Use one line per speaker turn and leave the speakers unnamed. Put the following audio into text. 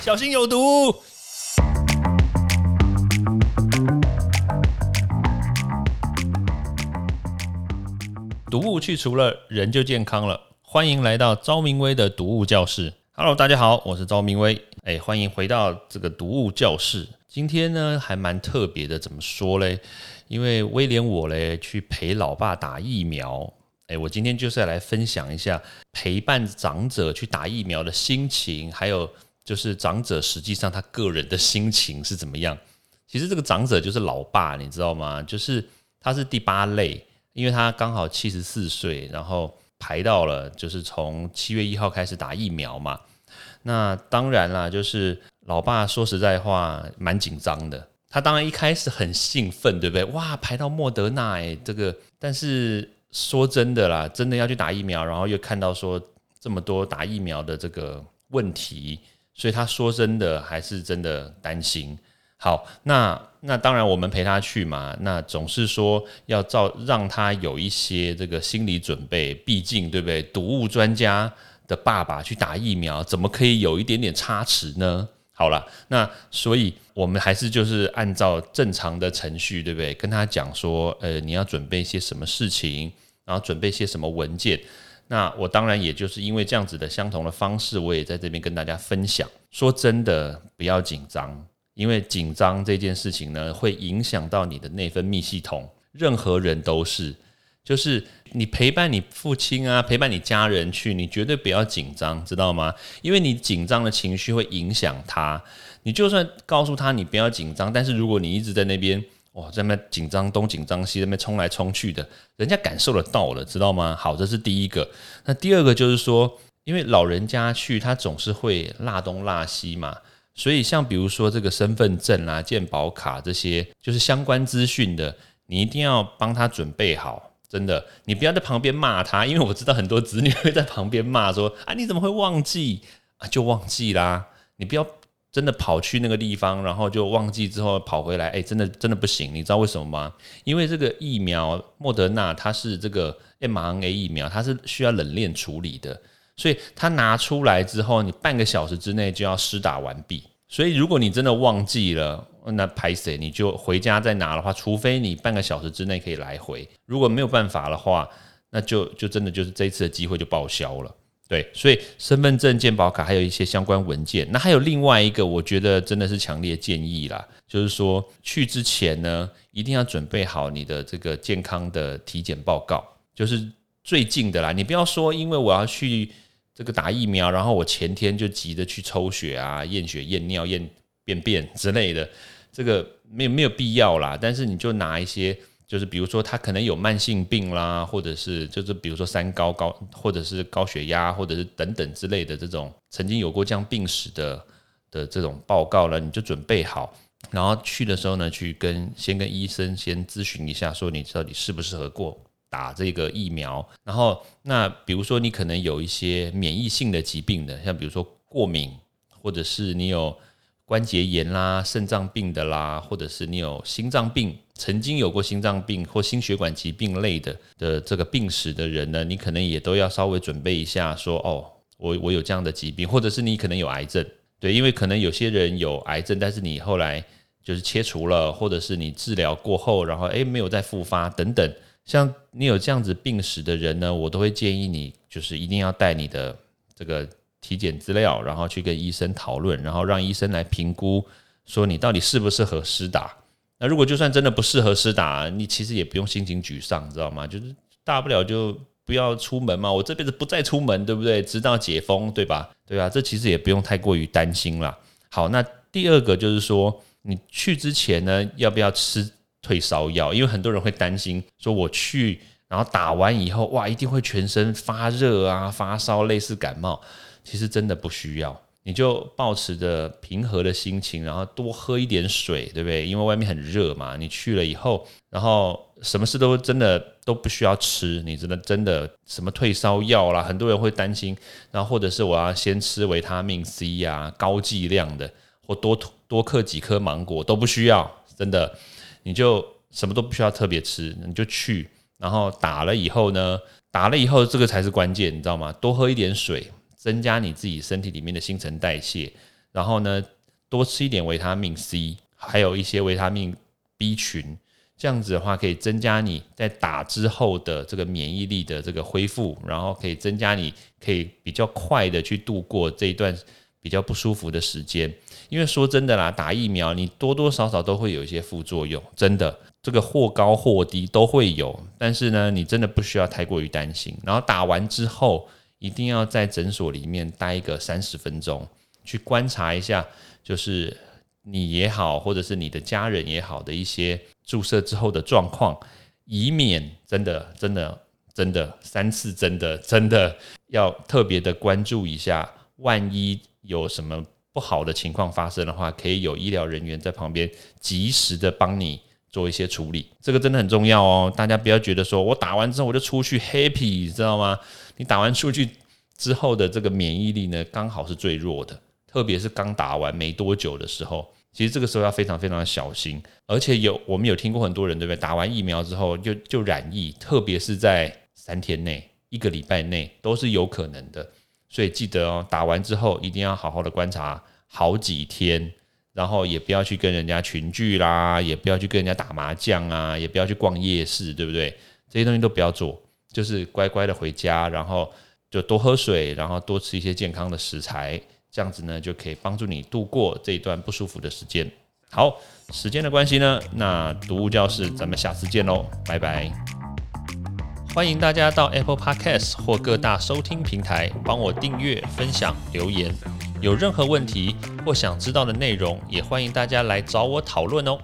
小心有毒。毒物去除了，人就健康了。欢迎来到昭明威的毒物教室。Hello，大家好，我是昭明威。哎，欢迎回到这个毒物教室。今天呢，还蛮特别的，怎么说嘞？因为威廉我嘞去陪老爸打疫苗。哎，我今天就是要来分享一下陪伴长者去打疫苗的心情，还有就是长者实际上他个人的心情是怎么样。其实这个长者就是老爸，你知道吗？就是他是第八类。因为他刚好七十四岁，然后排到了，就是从七月一号开始打疫苗嘛。那当然啦，就是老爸说实在话蛮紧张的。他当然一开始很兴奋，对不对？哇，排到莫德纳哎，这个。但是说真的啦，真的要去打疫苗，然后又看到说这么多打疫苗的这个问题，所以他说真的还是真的担心。好，那那当然我们陪他去嘛，那总是说要照让他有一些这个心理准备，毕竟对不对？毒物专家的爸爸去打疫苗，怎么可以有一点点差池呢？好了，那所以我们还是就是按照正常的程序，对不对？跟他讲说，呃，你要准备一些什么事情，然后准备些什么文件。那我当然也就是因为这样子的相同的方式，我也在这边跟大家分享。说真的，不要紧张。因为紧张这件事情呢，会影响到你的内分泌系统。任何人都是，就是你陪伴你父亲啊，陪伴你家人去，你绝对不要紧张，知道吗？因为你紧张的情绪会影响他。你就算告诉他你不要紧张，但是如果你一直在那边哇，在那边紧张东紧张西，在那边冲来冲去的，人家感受得到了，知道吗？好，这是第一个。那第二个就是说，因为老人家去，他总是会落东落西嘛。所以，像比如说这个身份证啊、健保卡这些，就是相关资讯的，你一定要帮他准备好。真的，你不要在旁边骂他，因为我知道很多子女会在旁边骂说：“啊，你怎么会忘记啊？就忘记啦！你不要真的跑去那个地方，然后就忘记之后跑回来，哎，真的真的不行。你知道为什么吗？因为这个疫苗莫德纳它是这个 mRNA 疫苗，它是需要冷链处理的。所以它拿出来之后，你半个小时之内就要施打完毕。所以如果你真的忘记了，那拍谁你就回家再拿的话，除非你半个小时之内可以来回。如果没有办法的话，那就就真的就是这一次的机会就报销了。对，所以身份证、健保卡还有一些相关文件。那还有另外一个，我觉得真的是强烈建议啦，就是说去之前呢，一定要准备好你的这个健康的体检报告，就是最近的啦。你不要说，因为我要去。这个打疫苗，然后我前天就急着去抽血啊、验血、验尿、验便便之类的，这个没有没有必要啦。但是你就拿一些，就是比如说他可能有慢性病啦，或者是就是比如说三高高，或者是高血压，或者是等等之类的这种曾经有过这样病史的的这种报告了，你就准备好，然后去的时候呢，去跟先跟医生先咨询一下，说你到底适不适合过。打这个疫苗，然后那比如说你可能有一些免疫性的疾病的，像比如说过敏，或者是你有关节炎啦、肾脏病的啦，或者是你有心脏病，曾经有过心脏病或心血管疾病类的的这个病史的人呢，你可能也都要稍微准备一下，说哦，我我有这样的疾病，或者是你可能有癌症，对，因为可能有些人有癌症，但是你后来就是切除了，或者是你治疗过后，然后诶没有再复发等等。像你有这样子病史的人呢，我都会建议你，就是一定要带你的这个体检资料，然后去跟医生讨论，然后让医生来评估，说你到底适不适合施打。那如果就算真的不适合施打，你其实也不用心情沮丧，知道吗？就是大不了就不要出门嘛，我这辈子不再出门，对不对？直到解封，对吧？对啊，这其实也不用太过于担心啦。好，那第二个就是说，你去之前呢，要不要吃？退烧药，因为很多人会担心，说我去，然后打完以后，哇，一定会全身发热啊，发烧，类似感冒。其实真的不需要，你就保持着平和的心情，然后多喝一点水，对不对？因为外面很热嘛。你去了以后，然后什么事都真的都不需要吃，你真的真的什么退烧药啦，很多人会担心，然后或者是我要先吃维他命 C 呀，高剂量的，或多多嗑几颗芒果都不需要，真的。你就什么都不需要特别吃，你就去，然后打了以后呢，打了以后这个才是关键，你知道吗？多喝一点水，增加你自己身体里面的新陈代谢，然后呢，多吃一点维他命 C，还有一些维他命 B 群，这样子的话可以增加你在打之后的这个免疫力的这个恢复，然后可以增加你可以比较快的去度过这一段比较不舒服的时间。因为说真的啦，打疫苗你多多少少都会有一些副作用，真的。这个或高或低都会有，但是呢，你真的不需要太过于担心。然后打完之后，一定要在诊所里面待一个三十分钟，去观察一下，就是你也好，或者是你的家人也好的一些注射之后的状况，以免真的、真的、真的三次真的、真的要特别的关注一下，万一有什么不好的情况发生的话，可以有医疗人员在旁边及时的帮你。做一些处理，这个真的很重要哦。大家不要觉得说我打完之后我就出去 happy，知道吗？你打完出去之后的这个免疫力呢，刚好是最弱的，特别是刚打完没多久的时候，其实这个时候要非常非常的小心。而且有我们有听过很多人，对不对？打完疫苗之后就就染疫，特别是在三天内、一个礼拜内都是有可能的。所以记得哦，打完之后一定要好好的观察好几天。然后也不要去跟人家群聚啦，也不要去跟人家打麻将啊，也不要去逛夜市，对不对？这些东西都不要做，就是乖乖的回家，然后就多喝水，然后多吃一些健康的食材，这样子呢就可以帮助你度过这一段不舒服的时间。好，时间的关系呢，那读物教室咱们下次见喽，拜拜！欢迎大家到 Apple Podcast 或各大收听平台帮我订阅、分享、留言。有任何问题或想知道的内容，也欢迎大家来找我讨论哦。